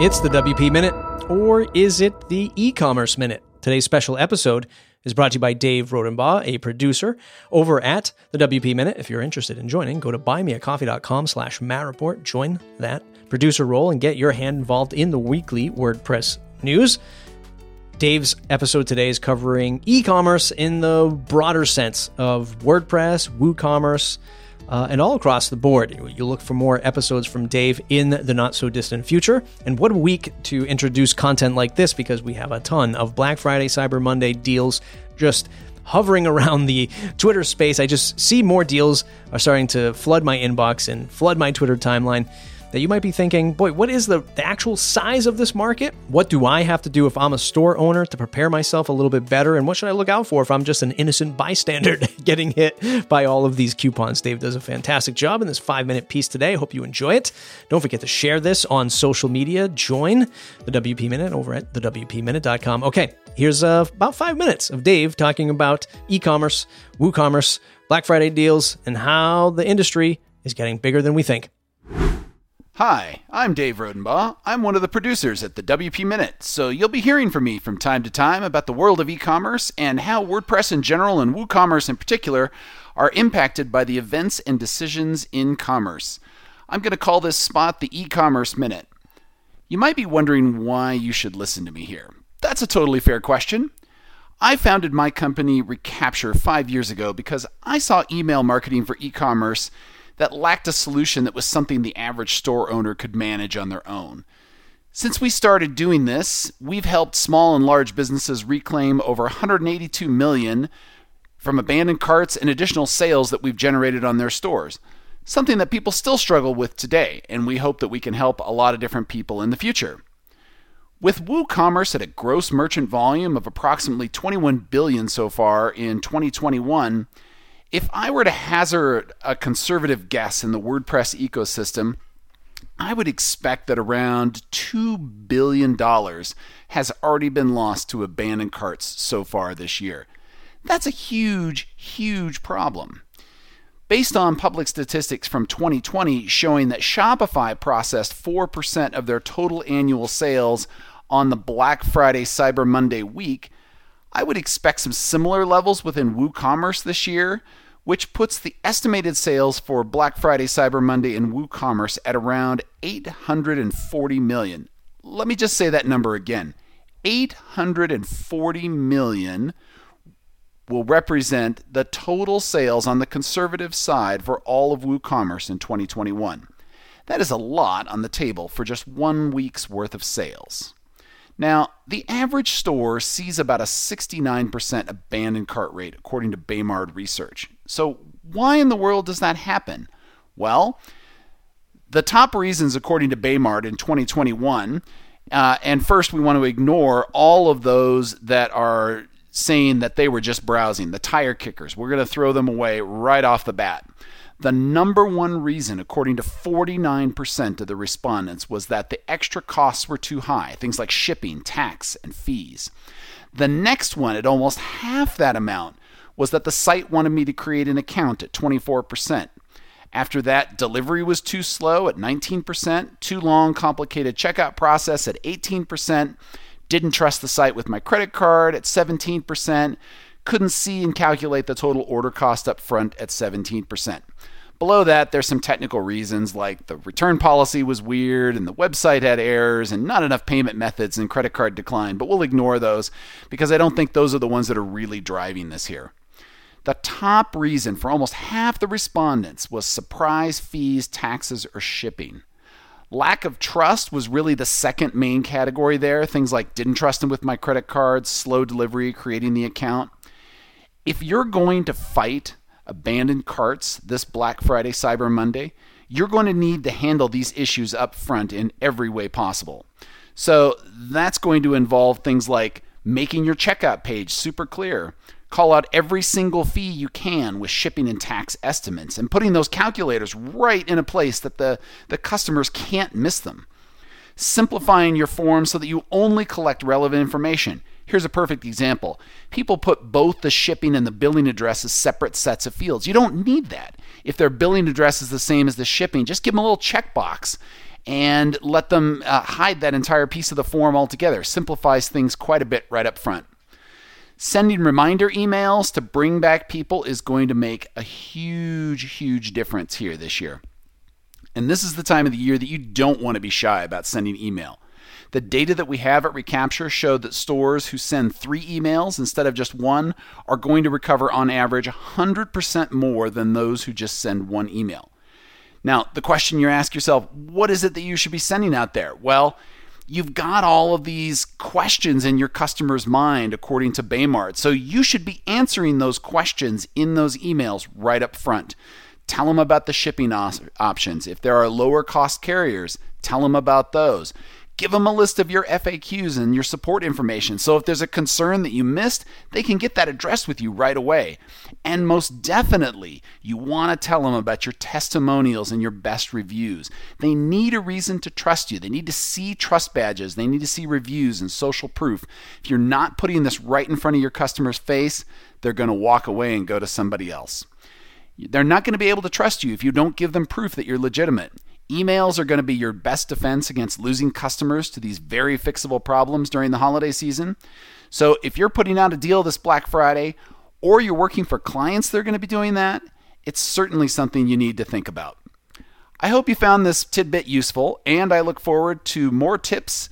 It's the WP Minute, or is it the e commerce minute? Today's special episode is brought to you by Dave Rodenbaugh, a producer over at the WP Minute. If you're interested in joining, go to buymeacoffee.com slash mattreport. Join that producer role, and get your hand involved in the weekly WordPress news. Dave's episode today is covering e commerce in the broader sense of WordPress, WooCommerce, uh, and all across the board. You'll look for more episodes from Dave in the not so distant future. And what a week to introduce content like this because we have a ton of Black Friday, Cyber Monday deals just hovering around the Twitter space. I just see more deals are starting to flood my inbox and flood my Twitter timeline that you might be thinking, boy, what is the, the actual size of this market? What do I have to do if I'm a store owner to prepare myself a little bit better? And what should I look out for if I'm just an innocent bystander getting hit by all of these coupons? Dave does a fantastic job in this five minute piece today. Hope you enjoy it. Don't forget to share this on social media. Join the WP Minute over at thewpminute.com. Okay, here's uh, about five minutes of Dave talking about e commerce, WooCommerce, Black Friday deals, and how the industry is getting bigger than we think. Hi, I'm Dave Rodenbaugh. I'm one of the producers at the WP Minute, so you'll be hearing from me from time to time about the world of e commerce and how WordPress in general and WooCommerce in particular are impacted by the events and decisions in commerce. I'm going to call this spot the e commerce minute. You might be wondering why you should listen to me here. That's a totally fair question. I founded my company Recapture five years ago because I saw email marketing for e commerce that lacked a solution that was something the average store owner could manage on their own. Since we started doing this, we've helped small and large businesses reclaim over 182 million from abandoned carts and additional sales that we've generated on their stores. Something that people still struggle with today, and we hope that we can help a lot of different people in the future. With WooCommerce at a gross merchant volume of approximately 21 billion so far in 2021, if I were to hazard a conservative guess in the WordPress ecosystem, I would expect that around $2 billion has already been lost to abandoned carts so far this year. That's a huge, huge problem. Based on public statistics from 2020 showing that Shopify processed 4% of their total annual sales on the Black Friday Cyber Monday week, I would expect some similar levels within WooCommerce this year, which puts the estimated sales for Black Friday, Cyber Monday, and WooCommerce at around 840 million. Let me just say that number again 840 million will represent the total sales on the conservative side for all of WooCommerce in 2021. That is a lot on the table for just one week's worth of sales. Now, the average store sees about a 69% abandoned cart rate, according to Baymard research. So, why in the world does that happen? Well, the top reasons, according to Baymard in 2021, uh, and first we want to ignore all of those that are saying that they were just browsing, the tire kickers. We're going to throw them away right off the bat. The number one reason, according to 49% of the respondents, was that the extra costs were too high, things like shipping, tax, and fees. The next one, at almost half that amount, was that the site wanted me to create an account at 24%. After that, delivery was too slow at 19%, too long, complicated checkout process at 18%, didn't trust the site with my credit card at 17%, couldn't see and calculate the total order cost up front at 17%. Below that, there's some technical reasons like the return policy was weird and the website had errors and not enough payment methods and credit card decline, but we'll ignore those because I don't think those are the ones that are really driving this here. The top reason for almost half the respondents was surprise fees, taxes, or shipping. Lack of trust was really the second main category there. Things like didn't trust them with my credit cards, slow delivery, creating the account. If you're going to fight abandoned carts this Black Friday, Cyber Monday, you're going to need to handle these issues up front in every way possible. So that's going to involve things like making your checkout page super clear, call out every single fee you can with shipping and tax estimates, and putting those calculators right in a place that the, the customers can't miss them. Simplifying your form so that you only collect relevant information. Here's a perfect example. People put both the shipping and the billing address as separate sets of fields. You don't need that. If their billing address is the same as the shipping, just give them a little checkbox and let them uh, hide that entire piece of the form altogether. Simplifies things quite a bit right up front. Sending reminder emails to bring back people is going to make a huge, huge difference here this year. And this is the time of the year that you don't want to be shy about sending email. The data that we have at Recapture showed that stores who send three emails instead of just one are going to recover on average 100% more than those who just send one email. Now, the question you ask yourself, what is it that you should be sending out there? Well, you've got all of these questions in your customer's mind according to Baymard. So you should be answering those questions in those emails right up front. Tell them about the shipping options. If there are lower cost carriers, tell them about those. Give them a list of your FAQs and your support information. So if there's a concern that you missed, they can get that addressed with you right away. And most definitely, you want to tell them about your testimonials and your best reviews. They need a reason to trust you. They need to see trust badges. They need to see reviews and social proof. If you're not putting this right in front of your customer's face, they're going to walk away and go to somebody else. They're not going to be able to trust you if you don't give them proof that you're legitimate. Emails are going to be your best defense against losing customers to these very fixable problems during the holiday season. So if you're putting out a deal this Black Friday or you're working for clients that are going to be doing that, it's certainly something you need to think about. I hope you found this tidbit useful, and I look forward to more tips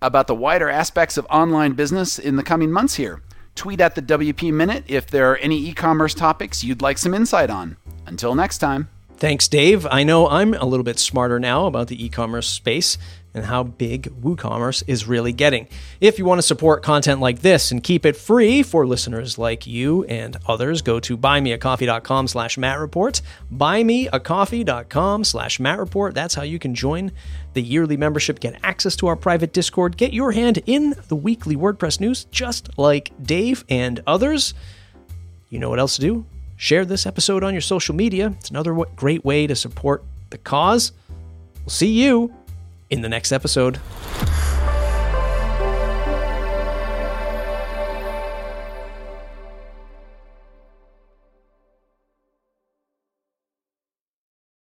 about the wider aspects of online business in the coming months here. Tweet at the WP Minute if there are any e commerce topics you'd like some insight on. Until next time. Thanks, Dave. I know I'm a little bit smarter now about the e commerce space and how big WooCommerce is really getting. If you want to support content like this and keep it free for listeners like you and others, go to buymeacoffee.com slash mattreport. Buymeacoffee.com slash mattreport. That's how you can join the yearly membership, get access to our private Discord, get your hand in the weekly WordPress news, just like Dave and others. You know what else to do? Share this episode on your social media. It's another great way to support the cause. We'll see you in the next episode.